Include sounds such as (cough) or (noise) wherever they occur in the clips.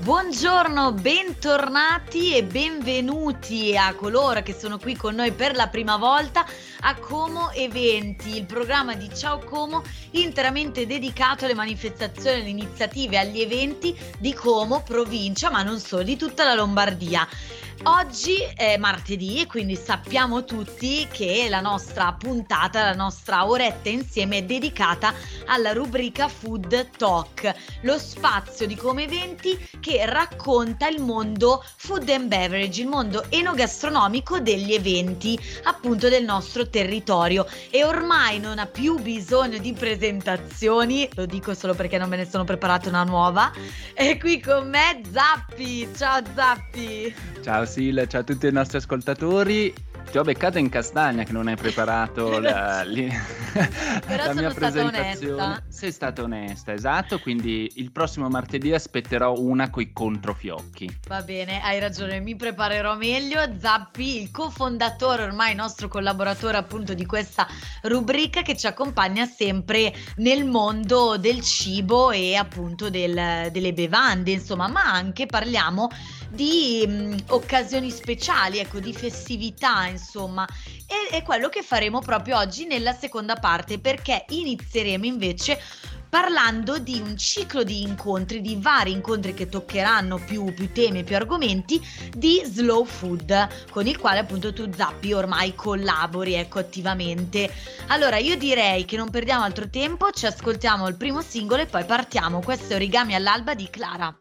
Buongiorno, bentornati e benvenuti a coloro che sono qui con noi per la prima volta a Como Eventi, il programma di Ciao Como interamente dedicato alle manifestazioni, alle iniziative, agli eventi di Como, provincia, ma non solo, di tutta la Lombardia. Oggi è martedì e quindi sappiamo tutti che la nostra puntata, la nostra oretta insieme è dedicata alla rubrica Food Talk, lo spazio di come eventi che racconta il mondo food and beverage, il mondo enogastronomico degli eventi appunto del nostro territorio e ormai non ha più bisogno di presentazioni, lo dico solo perché non me ne sono preparata una nuova. E qui con me Zappi, ciao Zappi. Ciao Sil, ciao a tutti i nostri ascoltatori. Ti ho beccato in castagna che non hai preparato (laughs) la, li, (laughs) la mia presentazione. Onesta. Sei stata onesta, esatto. Quindi il prossimo martedì aspetterò una coi controfiocchi. Va bene, hai ragione, mi preparerò meglio. Zappi, il cofondatore, ormai nostro collaboratore appunto di questa rubrica che ci accompagna sempre nel mondo del cibo e appunto del, delle bevande, insomma, ma anche parliamo di mh, occasioni speciali, ecco, di festività, insomma. E è quello che faremo proprio oggi nella seconda parte, perché inizieremo invece parlando di un ciclo di incontri, di vari incontri che toccheranno più, più temi, più argomenti di slow food, con il quale appunto tu Zappi ormai collabori ecco attivamente. Allora io direi che non perdiamo altro tempo, ci ascoltiamo il primo singolo e poi partiamo. Questo è Origami all'alba di Clara.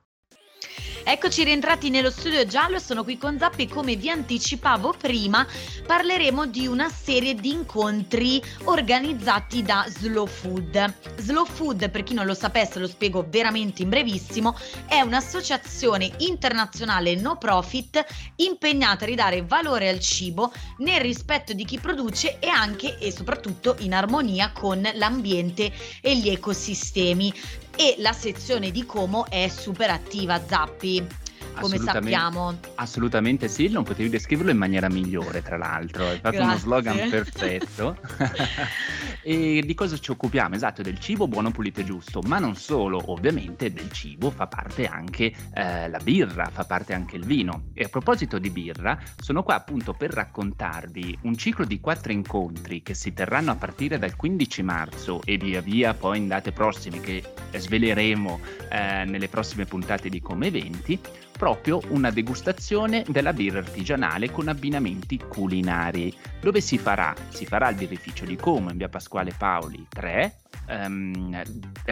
Eccoci rientrati nello studio giallo e sono qui con Zappi come vi anticipavo prima parleremo di una serie di incontri organizzati da Slow Food. Slow Food per chi non lo sapesse lo spiego veramente in brevissimo è un'associazione internazionale no profit impegnata a ridare valore al cibo nel rispetto di chi produce e anche e soprattutto in armonia con l'ambiente e gli ecosistemi e la sezione di Como è super attiva, Zappi come sappiamo. Assolutamente sì, non potevi descriverlo in maniera migliore, tra l'altro. Fatto Grazie. uno slogan perfetto. (laughs) e di cosa ci occupiamo? Esatto, del cibo buono, pulito e giusto, ma non solo, ovviamente del cibo fa parte anche eh, la birra, fa parte anche il vino. E a proposito di birra, sono qua appunto per raccontarvi un ciclo di quattro incontri che si terranno a partire dal 15 marzo e via via poi in date prossime che sveleremo eh, nelle prossime puntate di Come Eventi proprio una degustazione della birra artigianale con abbinamenti culinari. Dove si farà? Si farà al birrificio di Como in via Pasquale Paoli 3. ehm,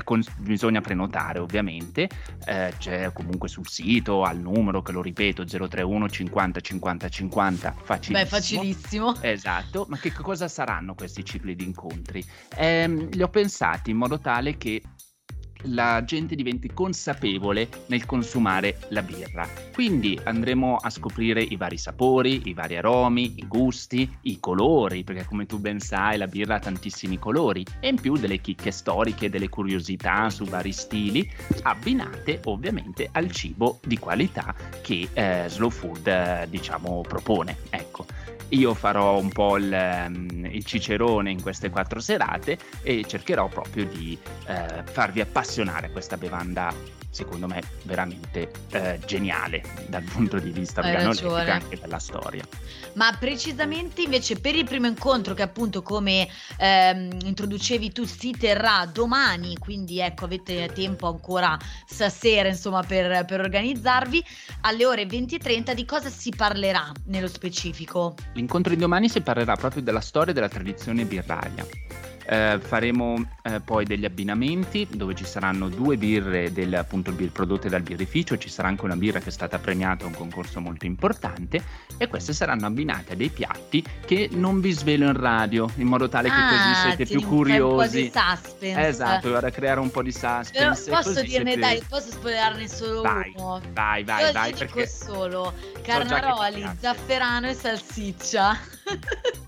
con- bisogna prenotare ovviamente, eh, c'è comunque sul sito al numero che lo ripeto 031 50 50 50 facilissimo. Beh, facilissimo. Esatto, ma che cosa saranno questi cicli di incontri? Ehm, li ho pensati in modo tale che la gente diventi consapevole nel consumare la birra. Quindi andremo a scoprire i vari sapori, i vari aromi, i gusti, i colori, perché come tu ben sai la birra ha tantissimi colori e in più delle chicche storiche, delle curiosità su vari stili, abbinate ovviamente al cibo di qualità che eh, Slow Food eh, diciamo propone. Ecco. Io farò un po' il, ehm, il cicerone in queste quattro serate e cercherò proprio di eh, farvi appassionare a questa bevanda, secondo me, veramente eh, geniale dal punto di vista Hai organolettico e anche della storia. Ma precisamente invece per il primo incontro che appunto come ehm, introducevi tu si terrà domani, quindi ecco avete tempo ancora stasera insomma per, per organizzarvi, alle ore 20.30 di cosa si parlerà nello specifico? L'incontro di domani si parlerà proprio della storia e della tradizione birraria. Eh, faremo eh, poi degli abbinamenti dove ci saranno due birre del, appunto, bir- prodotte dal birrificio, ci sarà anche una birra che è stata premiata a un concorso molto importante e queste saranno abbinate a dei piatti che non vi svelo in radio in modo tale che così siete Ah, più fai un po' di curiosi. suspense. Esatto, vado a creare un po' di Però suspense. e posso dirne, siete- dai, posso spoilerarne solo Vai, uno. vai, vai, Io vai, ti perché dico solo carnaroli, piace. zafferano e salsiccia. (laughs)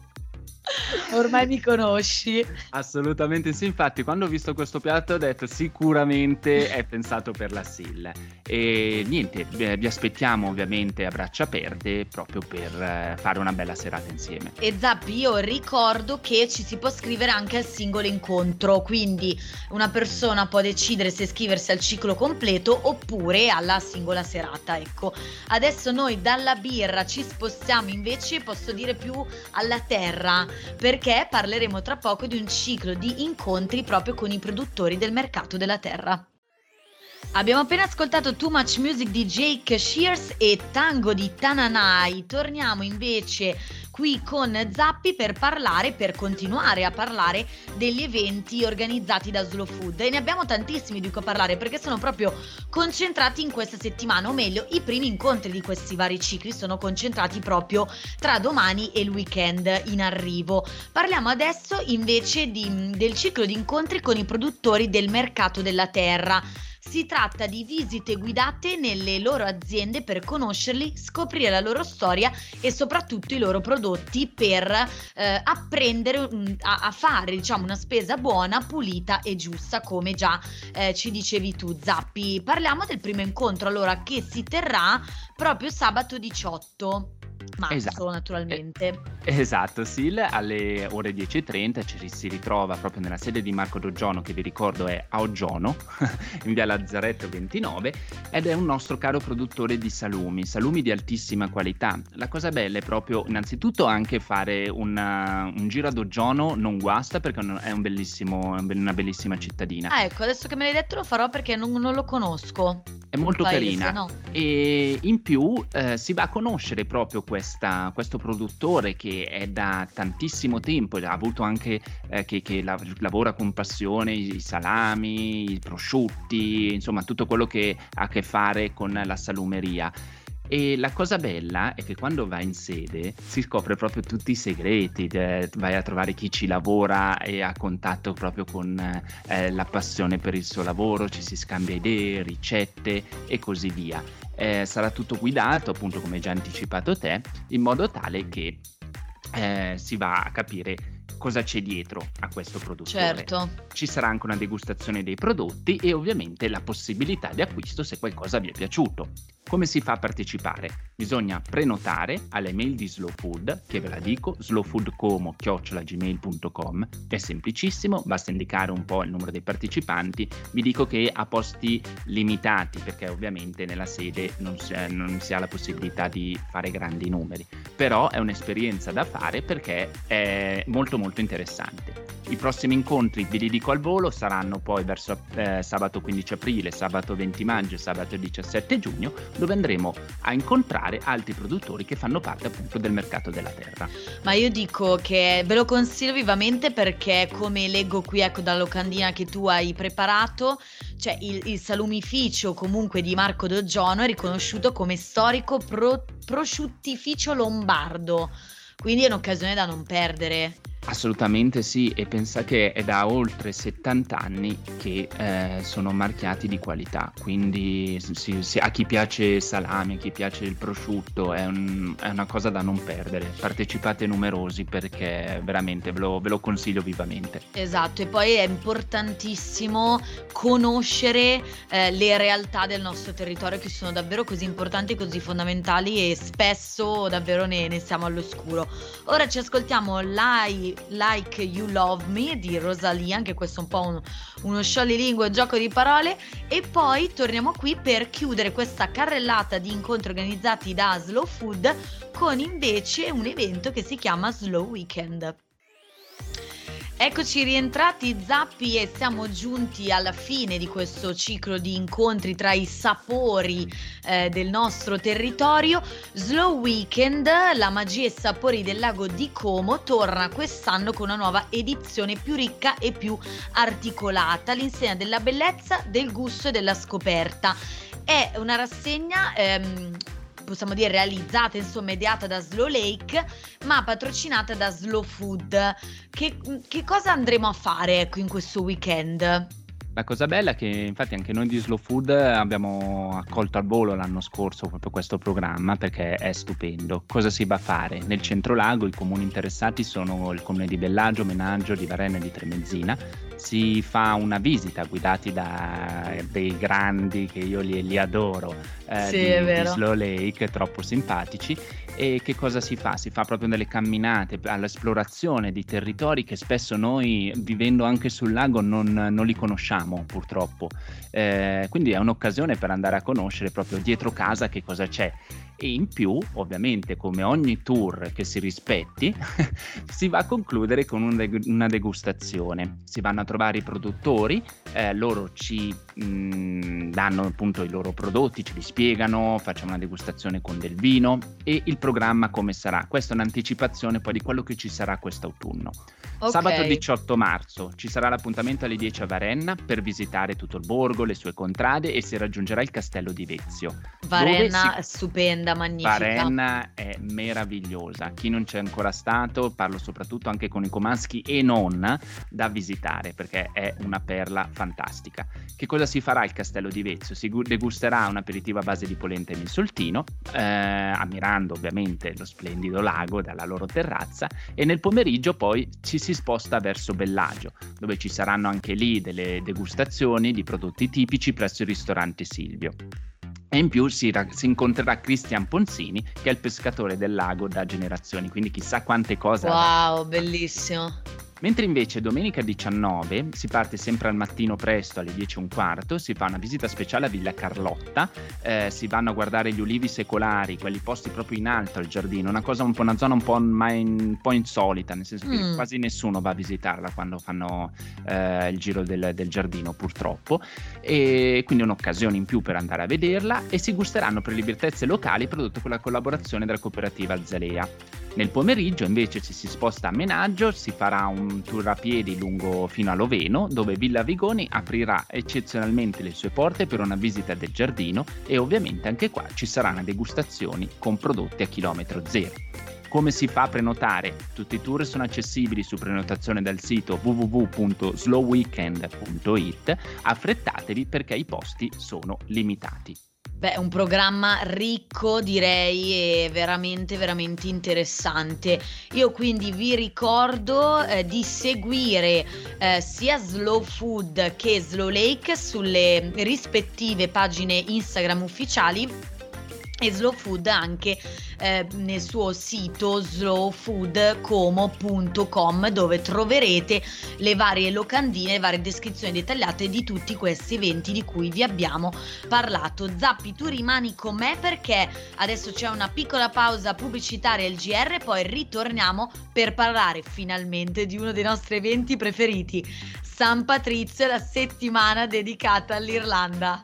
Ormai mi conosci. Assolutamente sì, infatti quando ho visto questo piatto ho detto sicuramente è pensato per la SIL. E niente, vi aspettiamo ovviamente a braccia aperte proprio per eh, fare una bella serata insieme. E Zappi, io ricordo che ci si può scrivere anche al singolo incontro, quindi una persona può decidere se iscriversi al ciclo completo oppure alla singola serata, ecco. Adesso noi dalla birra ci spostiamo invece, posso dire più alla terra, perché parleremo tra poco di un ciclo di incontri proprio con i produttori del mercato della terra. Abbiamo appena ascoltato Too Much Music di Jake Shears e Tango di Tananai. Torniamo invece qui con Zappi per parlare, per continuare a parlare degli eventi organizzati da Slow Food. E ne abbiamo tantissimi di cui parlare perché sono proprio concentrati in questa settimana, o meglio, i primi incontri di questi vari cicli sono concentrati proprio tra domani e il weekend in arrivo. Parliamo adesso invece di, del ciclo di incontri con i produttori del mercato della terra. Si tratta di visite guidate nelle loro aziende per conoscerli, scoprire la loro storia e soprattutto i loro prodotti per eh, apprendere a, a, fare diciamo una spesa buona, pulita e giusta come già eh, ci dicevi tu Zappi. Parliamo del primo incontro allora che si terrà proprio sabato 18 marzo esatto. naturalmente. Eh, esatto, Sil alle ore 10.30 ci si ritrova proprio nella sede di Marco Doggiono che vi ricordo è a Oggiono, (laughs) in via Lazzaretto 29 ed è un nostro caro produttore di salumi, salumi di altissima qualità. La cosa bella è proprio innanzitutto anche fare una, un giro ad Oggiono non guasta perché è un bellissimo, una bellissima cittadina. Ah ecco, adesso che me l'hai detto lo farò perché non, non lo conosco. È molto paese, carina no? e in più eh, si va a conoscere proprio questa, questo produttore che è da tantissimo tempo, ha avuto anche eh, che, che la, lavora con passione i salami, i prosciutti, insomma tutto quello che ha a che fare con la salumeria. E la cosa bella è che quando vai in sede si scopre proprio tutti i segreti, vai a trovare chi ci lavora e ha contatto proprio con eh, la passione per il suo lavoro, ci si scambia idee, ricette e così via. Eh, sarà tutto guidato, appunto come già anticipato te, in modo tale che eh, si va a capire cosa c'è dietro a questo produttore. Certo. Ci sarà anche una degustazione dei prodotti e ovviamente la possibilità di acquisto se qualcosa vi è piaciuto. Come si fa a partecipare? Bisogna prenotare alle mail di Slow Food, che ve la dico, slowfoodcomo.gmail.com. È semplicissimo, basta indicare un po' il numero dei partecipanti. Vi dico che ha posti limitati, perché ovviamente nella sede non si, non si ha la possibilità di fare grandi numeri. Però è un'esperienza da fare perché è molto molto interessante. I prossimi incontri, ve li dico al volo, saranno poi verso eh, sabato 15 aprile, sabato 20 maggio e sabato 17 giugno, dove andremo a incontrare altri produttori che fanno parte appunto del mercato della terra. Ma io dico che ve lo consiglio vivamente perché come leggo qui ecco dalla locandina che tu hai preparato, cioè il, il salumificio comunque di Marco Doggiono è riconosciuto come storico pro, prosciuttificio lombardo, quindi è un'occasione da non perdere. Assolutamente sì, e pensa che è da oltre 70 anni che eh, sono marchiati di qualità, quindi sì, sì, a chi piace salami, a chi piace il prosciutto, è, un, è, una cosa da non perdere. Partecipate numerosi perché veramente ve lo, ve lo, consiglio vivamente. Esatto, e poi è importantissimo conoscere eh, le realtà del nostro territorio che sono davvero così importanti, così fondamentali e spesso davvero ne, ne siamo all'oscuro. Ora ci ascoltiamo live Like You Love Me di Rosalia, anche questo è un po' un, uno sciollilingue, un gioco di parole. E poi torniamo qui per chiudere questa carrellata di incontri organizzati da Slow Food con invece un evento che si chiama Slow Weekend. Eccoci rientrati Zappi e siamo giunti alla fine di questo ciclo di incontri tra i sapori eh, del nostro territorio. Slow Weekend, la magia e sapori del lago di Como, torna quest'anno con una nuova edizione più ricca e più articolata, l'insegna della bellezza, del gusto e della scoperta. È una rassegna ehm, possiamo dire realizzata, insomma, mediata da Slow Lake, ma patrocinata da Slow Food. Che, che cosa andremo a fare ecco, in questo weekend? La cosa bella è che infatti anche noi di Slow Food abbiamo accolto al volo l'anno scorso proprio questo programma perché è stupendo. Cosa si va a fare? Nel centro lago i comuni interessati sono il comune di Bellagio, Menaggio, di Varenna e di Tremezzina. Si fa una visita guidati da dei grandi che io li, li adoro eh, sì, di, di Slow Lake, troppo simpatici e che cosa si fa? Si fa proprio delle camminate all'esplorazione di territori che spesso noi, vivendo anche sul lago, non, non li conosciamo purtroppo. Eh, quindi è un'occasione per andare a conoscere proprio dietro casa che cosa c'è e in più, ovviamente, come ogni tour che si rispetti, (laughs) si va a concludere con un de- una degustazione. Si vanno a trovare i produttori, eh, loro ci mh, mm, danno appunto i loro prodotti, ce li spiegano, facciamo una degustazione con del vino e il programma come sarà. Questa è un'anticipazione poi di quello che ci sarà quest'autunno. Okay. Sabato 18 marzo ci sarà l'appuntamento alle 10 a Varenna per visitare tutto il borgo, le sue contrade e si raggiungerà il castello di Vezio. Varenna si... stupenda, magnifica. Varenna è meravigliosa. Chi non c'è ancora stato, parlo soprattutto anche con i comaschi e non, da visitare perché è una perla fantastica. Che cosa si farà al castello di Vezio? Si degusterà un aperitivo a base di polenta e misoltino, eh, ammirando ovviamente lo splendido lago dalla loro terrazza e nel pomeriggio poi ci si sposta verso Bellagio, dove ci saranno anche lì delle degustazioni di prodotti tipici presso il ristorante Silvio. E in più si, si, incontrerà Cristian Ponzini, che è il pescatore del lago da generazioni, quindi chissà quante cose. Wow, bellissimo. Mentre invece domenica 19 si parte sempre al mattino presto alle 10 e un quarto, si fa una visita speciale a Villa Carlotta, eh, si vanno a guardare gli ulivi secolari, quelli posti proprio in alto al giardino, una cosa un po', una zona un po', un po insolita, nel senso che mm. quasi nessuno va a visitarla quando fanno eh, il giro del, del, giardino purtroppo, e quindi un'occasione in più per andare a vederla e si gusteranno per libertezze locali prodotto con la collaborazione della cooperativa Alzalea. Nel pomeriggio invece ci si sposta a Menaggio, si farà un tour a piedi lungo fino a Loveno, dove Villa Vigoni aprirà eccezionalmente le sue porte per una visita del giardino e ovviamente anche qua ci saranno degustazioni con prodotti a chilometro zero. Come si fa a prenotare? Tutti i tour sono accessibili su prenotazione dal sito www.slowweekend.it. Affrettatevi perché i posti sono limitati. Beh, un programma ricco direi e veramente veramente interessante. Io quindi vi ricordo eh, di seguire eh, sia Slow Food che Slow Lake sulle rispettive pagine Instagram ufficiali e Slow Food anche eh, nel suo sito slowfoodcomo.com dove troverete le varie locandine, le varie descrizioni dettagliate di tutti questi eventi di cui vi abbiamo parlato. Zappi, tu rimani con me perché adesso c'è una piccola pausa pubblicitaria al GR, poi ritorniamo per parlare finalmente di uno dei nostri eventi preferiti, San Patrizio, la settimana dedicata all'Irlanda.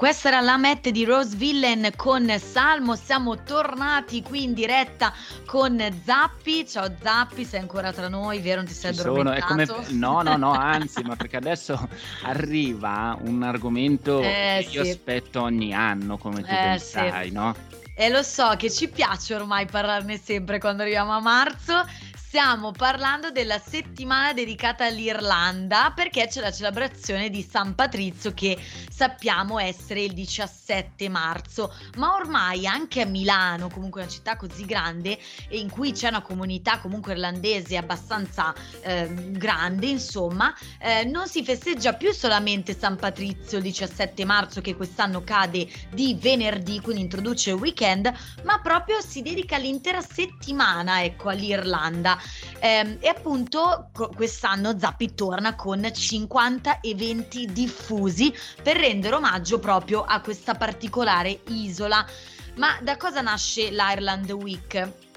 Questa era la Met di Rose Villain con Salmo, siamo tornati qui in diretta con Zappi. Ciao Zappi, sei ancora tra noi, vero? Non ti sei addormentato? Come... (laughs) No, no, no, anzi, ma perché adesso arriva un argomento eh, che io aspetto ogni anno, come tu eh, ben sai, sì. no? E lo so che ci piace ormai parlarne sempre quando arriviamo a marzo Stiamo parlando della settimana dedicata all'Irlanda perché c'è la celebrazione di San Patrizio che sappiamo essere il 17 marzo, ma ormai anche a Milano, comunque una città così grande e in cui c'è una comunità comunque irlandese abbastanza eh, grande, insomma, eh, non si festeggia più solamente San Patrizio il 17 marzo che quest'anno cade di venerdì, quindi introduce il weekend, ma proprio si dedica l'intera settimana, ecco, all'Irlanda. Eh, e appunto quest'anno Zappi torna con 50 eventi diffusi per rendere omaggio proprio a questa particolare isola. Ma da cosa nasce l'Ireland Week?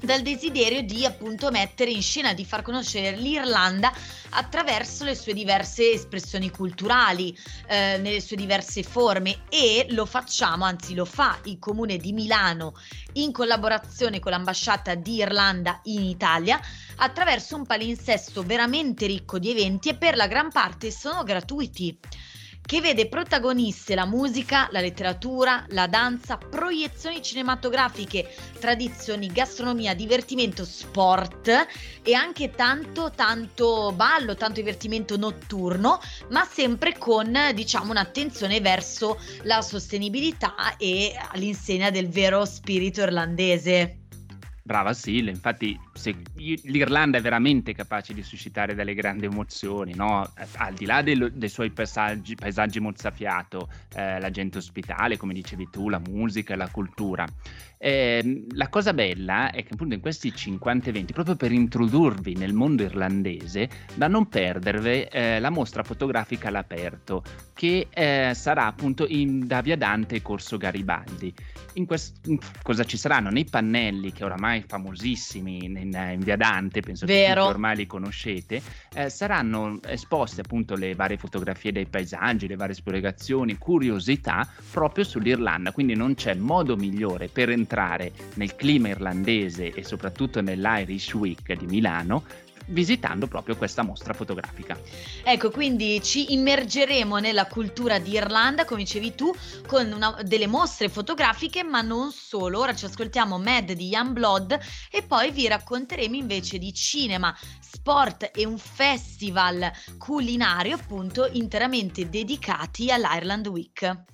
Dal desiderio di appunto mettere in scena, di far conoscere l'Irlanda attraverso le sue diverse espressioni culturali, eh, nelle sue diverse forme e lo facciamo, anzi lo fa il comune di Milano in collaborazione con l'ambasciata di Irlanda in Italia attraverso un palinsesto veramente ricco di eventi e per la gran parte sono gratuiti. Che vede protagoniste la musica, la letteratura, la danza, proiezioni cinematografiche, tradizioni, gastronomia, divertimento, sport e anche tanto tanto ballo, tanto divertimento notturno, ma sempre con diciamo un'attenzione verso la sostenibilità e all'insegna del vero spirito irlandese. Brava Sil, infatti se l'Irlanda è veramente capace di suscitare delle grandi emozioni, no? al di là del, dei suoi paesaggi, paesaggi mozzafiato, eh, la gente ospitale, come dicevi tu, la musica, la cultura. Eh, la cosa bella è che appunto in questi 50 eventi, proprio per introdurvi nel mondo irlandese, da non perdervi eh, la mostra fotografica all'aperto, che eh, sarà appunto in, da Via Dante e Corso Garibaldi. In quest- cosa ci saranno? Nei pannelli che oramai famosissimi in, in Via Dante, penso Vero. che tutti ormai li conoscete, eh, saranno esposte appunto le varie fotografie dei paesaggi, le varie spiegazioni, curiosità proprio sull'Irlanda, quindi non c'è modo migliore per entrare nel clima irlandese e soprattutto nell'Irish Week di Milano visitando proprio questa mostra fotografica. Ecco, quindi ci immergeremo nella cultura di Irlanda, come dicevi tu, con una, delle mostre fotografiche, ma non solo. Ora ci ascoltiamo Mad di Young Blood e poi vi racconteremo invece di cinema, sport e un festival culinario appunto interamente dedicati all'Ireland Week.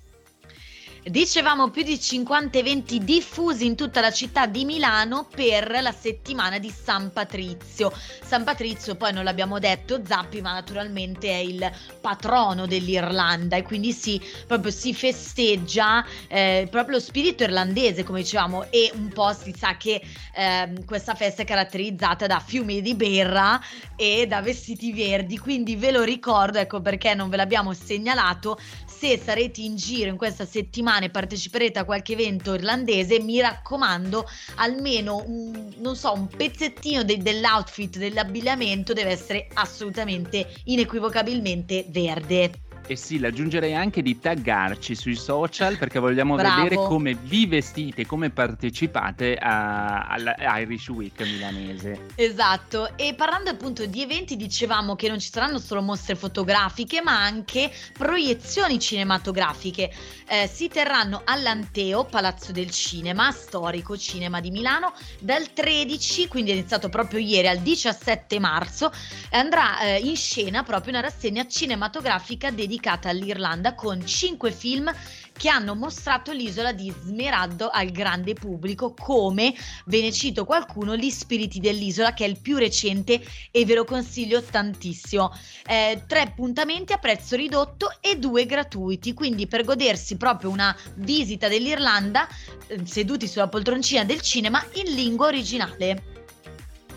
Dicevamo più di 50 eventi diffusi in tutta la città di Milano per la settimana di San Patrizio. San Patrizio, poi non l'abbiamo detto, Zappi, ma naturalmente è il patrono dell'Irlanda e quindi si, proprio si festeggia eh, proprio lo spirito irlandese, come dicevamo, e un po' si sa che eh, questa festa è caratterizzata da fiumi di birra e da vestiti verdi, quindi ve lo ricordo, ecco perché non ve l'abbiamo segnalato, se sarete in giro in questa settimana e parteciperete a qualche evento irlandese, mi raccomando, almeno un, non so, un pezzettino de- dell'outfit, dell'abbigliamento deve essere assolutamente inequivocabilmente verde. E sì, aggiungerei anche di taggarci sui social perché vogliamo Bravo. vedere come vi vestite, come partecipate all'Irish Week milanese. Esatto, e parlando appunto di eventi dicevamo che non ci saranno solo mostre fotografiche ma anche proiezioni cinematografiche. Eh, si terranno all'Anteo, Palazzo del Cinema, storico cinema di Milano, dal 13, quindi è iniziato proprio ieri, al 17 marzo, andrà eh, in scena proprio una rassegna cinematografica dedicata dedicata all'Irlanda con cinque film che hanno mostrato l'isola di Smeraldo al grande pubblico come, ve ne cito qualcuno, Gli spiriti dell'isola che è il più recente e ve lo consiglio tantissimo. Eh, tre appuntamenti a prezzo ridotto e due gratuiti, quindi per godersi proprio una visita dell'Irlanda eh, seduti sulla poltroncina del cinema in lingua originale.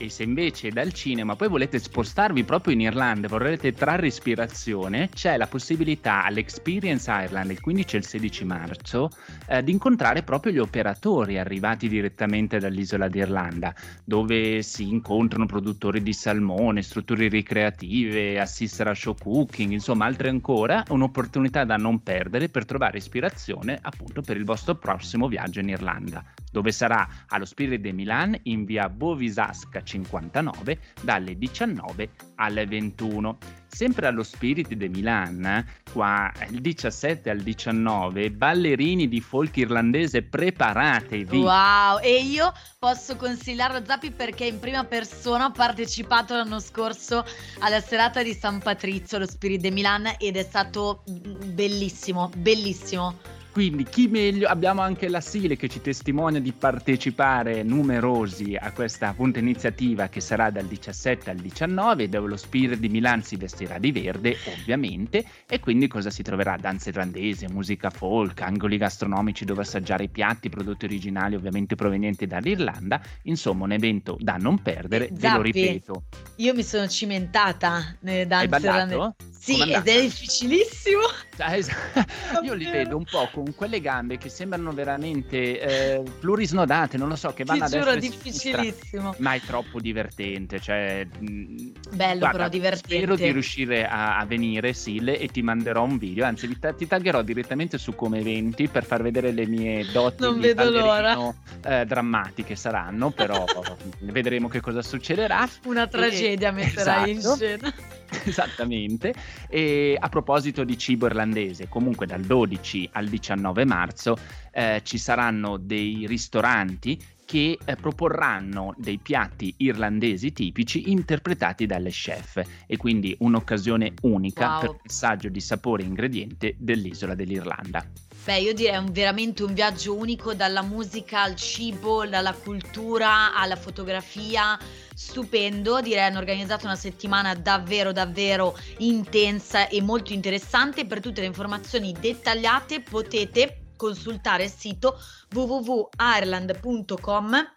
E se invece dal cinema poi volete spostarvi proprio in Irlanda e vorrete trarre ispirazione, c'è la possibilità all'Experience Ireland il 15 e il 16 marzo eh, di incontrare proprio gli operatori arrivati direttamente dall'isola d'Irlanda, dove si incontrano produttori di salmone, strutture ricreative, assistere a show cooking, insomma altre ancora, un'opportunità da non perdere per trovare ispirazione appunto per il vostro prossimo viaggio in Irlanda dove sarà allo Spirit de Milan in via Bovisasca 59 dalle 19 alle 21. Sempre allo Spirit de Milan, qua il 17 al 19, ballerini di folk irlandese, preparatevi. Wow, e io posso consigliarlo Zappi perché in prima persona ho partecipato l'anno scorso alla serata di San Patrizio, lo Spirit de Milan, ed è stato bellissimo, bellissimo. Quindi chi meglio? Abbiamo anche la Sile che ci testimonia di partecipare numerosi a questa appunto iniziativa che sarà dal 17 al 19 dove lo Spirit di Milan si vestirà di verde ovviamente e quindi cosa si troverà? Danza irlandese, musica folk, angoli gastronomici dove assaggiare i piatti, prodotti originali ovviamente provenienti dall'Irlanda, insomma un evento da non perdere, eh, ve lo ripeto. Io mi sono cimentata nelle danze irlandesi. Sì, ed è difficilissimo. Ah, (laughs) Io li vedo un po' con quelle gambe che sembrano veramente eh, plurisnodate, non lo so, che vanno Ti a giuro, difficilissimo. Ma è troppo divertente, cioè... Bello guarda, però, divertente. Spero di riuscire a, a venire, Sile, e ti manderò un video, anzi ti, ti taggerò direttamente su Come Eventi per far vedere le mie doti non vedo l'ora. Eh, drammatiche saranno, però (laughs) vedremo che cosa succederà. Una tragedia e, metterai esatto. in scena. (laughs) Esattamente. E a proposito di cibo irlandese, comunque dal 12 al 19 marzo eh, ci saranno dei ristoranti che eh, proporranno dei piatti irlandesi tipici interpretati dalle chef e quindi un'occasione unica wow. per il messaggio di sapore e ingrediente dell'isola dell'Irlanda. Beh, io direi un, veramente un viaggio unico dalla musica al cibo, dalla cultura alla fotografia. Stupendo, direi hanno organizzato una settimana davvero davvero intensa e molto interessante. Per tutte le informazioni dettagliate potete consultare il sito www.ireland.com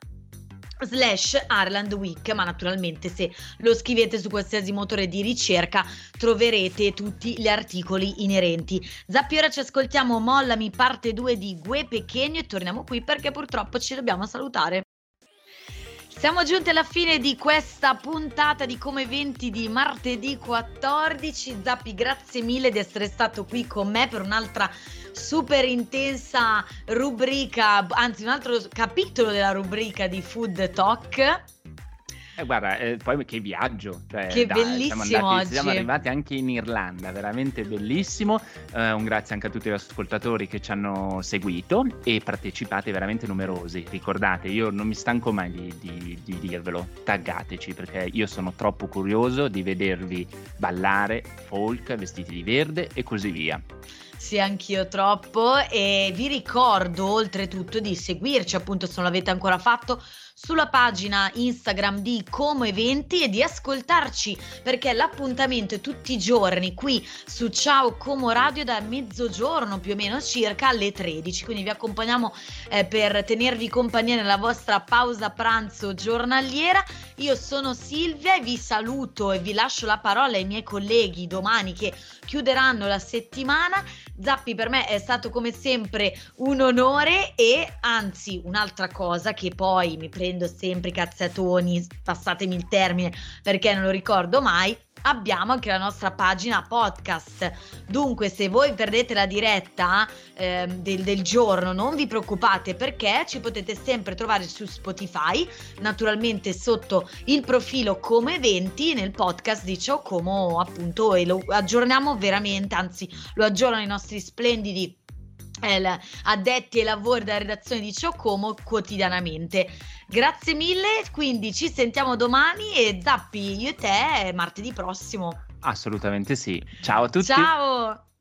slash Ireland Week, ma naturalmente se lo scrivete su qualsiasi motore di ricerca troverete tutti gli articoli inerenti. Zappi, ora ci ascoltiamo Mollami parte 2 di Gue Pechegno e torniamo qui perché purtroppo ci dobbiamo salutare. Siamo giunti alla fine di questa puntata di Come 20 di martedì 14. Zappi, grazie mille di essere stato qui con me per un'altra super intensa rubrica, anzi un altro capitolo della rubrica di Food Talk. Eh, guarda, eh, poi che viaggio! Cioè, che dai, bellissimo siamo, andati, siamo, arrivati anche in Irlanda, veramente bellissimo. Eh, un grazie anche a tutti gli ascoltatori che ci hanno seguito e partecipate veramente numerosi. Ricordate, io non mi stanco mai di, di, di dirvelo, taggateci perché io sono troppo curioso di vedervi ballare folk, vestiti di verde e così via. Sì, anch'io troppo e vi ricordo oltretutto di seguirci appunto se non l'avete ancora fatto sulla pagina Instagram di Como Eventi e di ascoltarci perché l'appuntamento è tutti i giorni qui su Ciao Como Radio da mezzogiorno più o meno circa alle 13 quindi vi accompagniamo eh, per tenervi compagnia nella vostra pausa pranzo giornaliera. Io sono Silvia e vi saluto e vi lascio la parola ai miei colleghi domani che chiuderanno la settimana. Zappi per me è stato come sempre un onore e anzi un'altra cosa che poi mi prendo sempre cazzatoni, passatemi il termine perché non lo ricordo mai, abbiamo anche la nostra pagina podcast. Dunque, se voi perdete la diretta eh, del, del, giorno, non vi preoccupate perché ci potete sempre trovare su Spotify, naturalmente sotto il profilo come eventi nel podcast di Ciao Como, appunto, e lo aggiorniamo veramente, anzi, lo aggiornano i nostri splendidi addetti ai lavori della redazione di Ciocomo quotidianamente. Grazie mille, quindi ci sentiamo domani e Zappi io e te martedì prossimo. Assolutamente sì. Ciao a tutti. Ciao.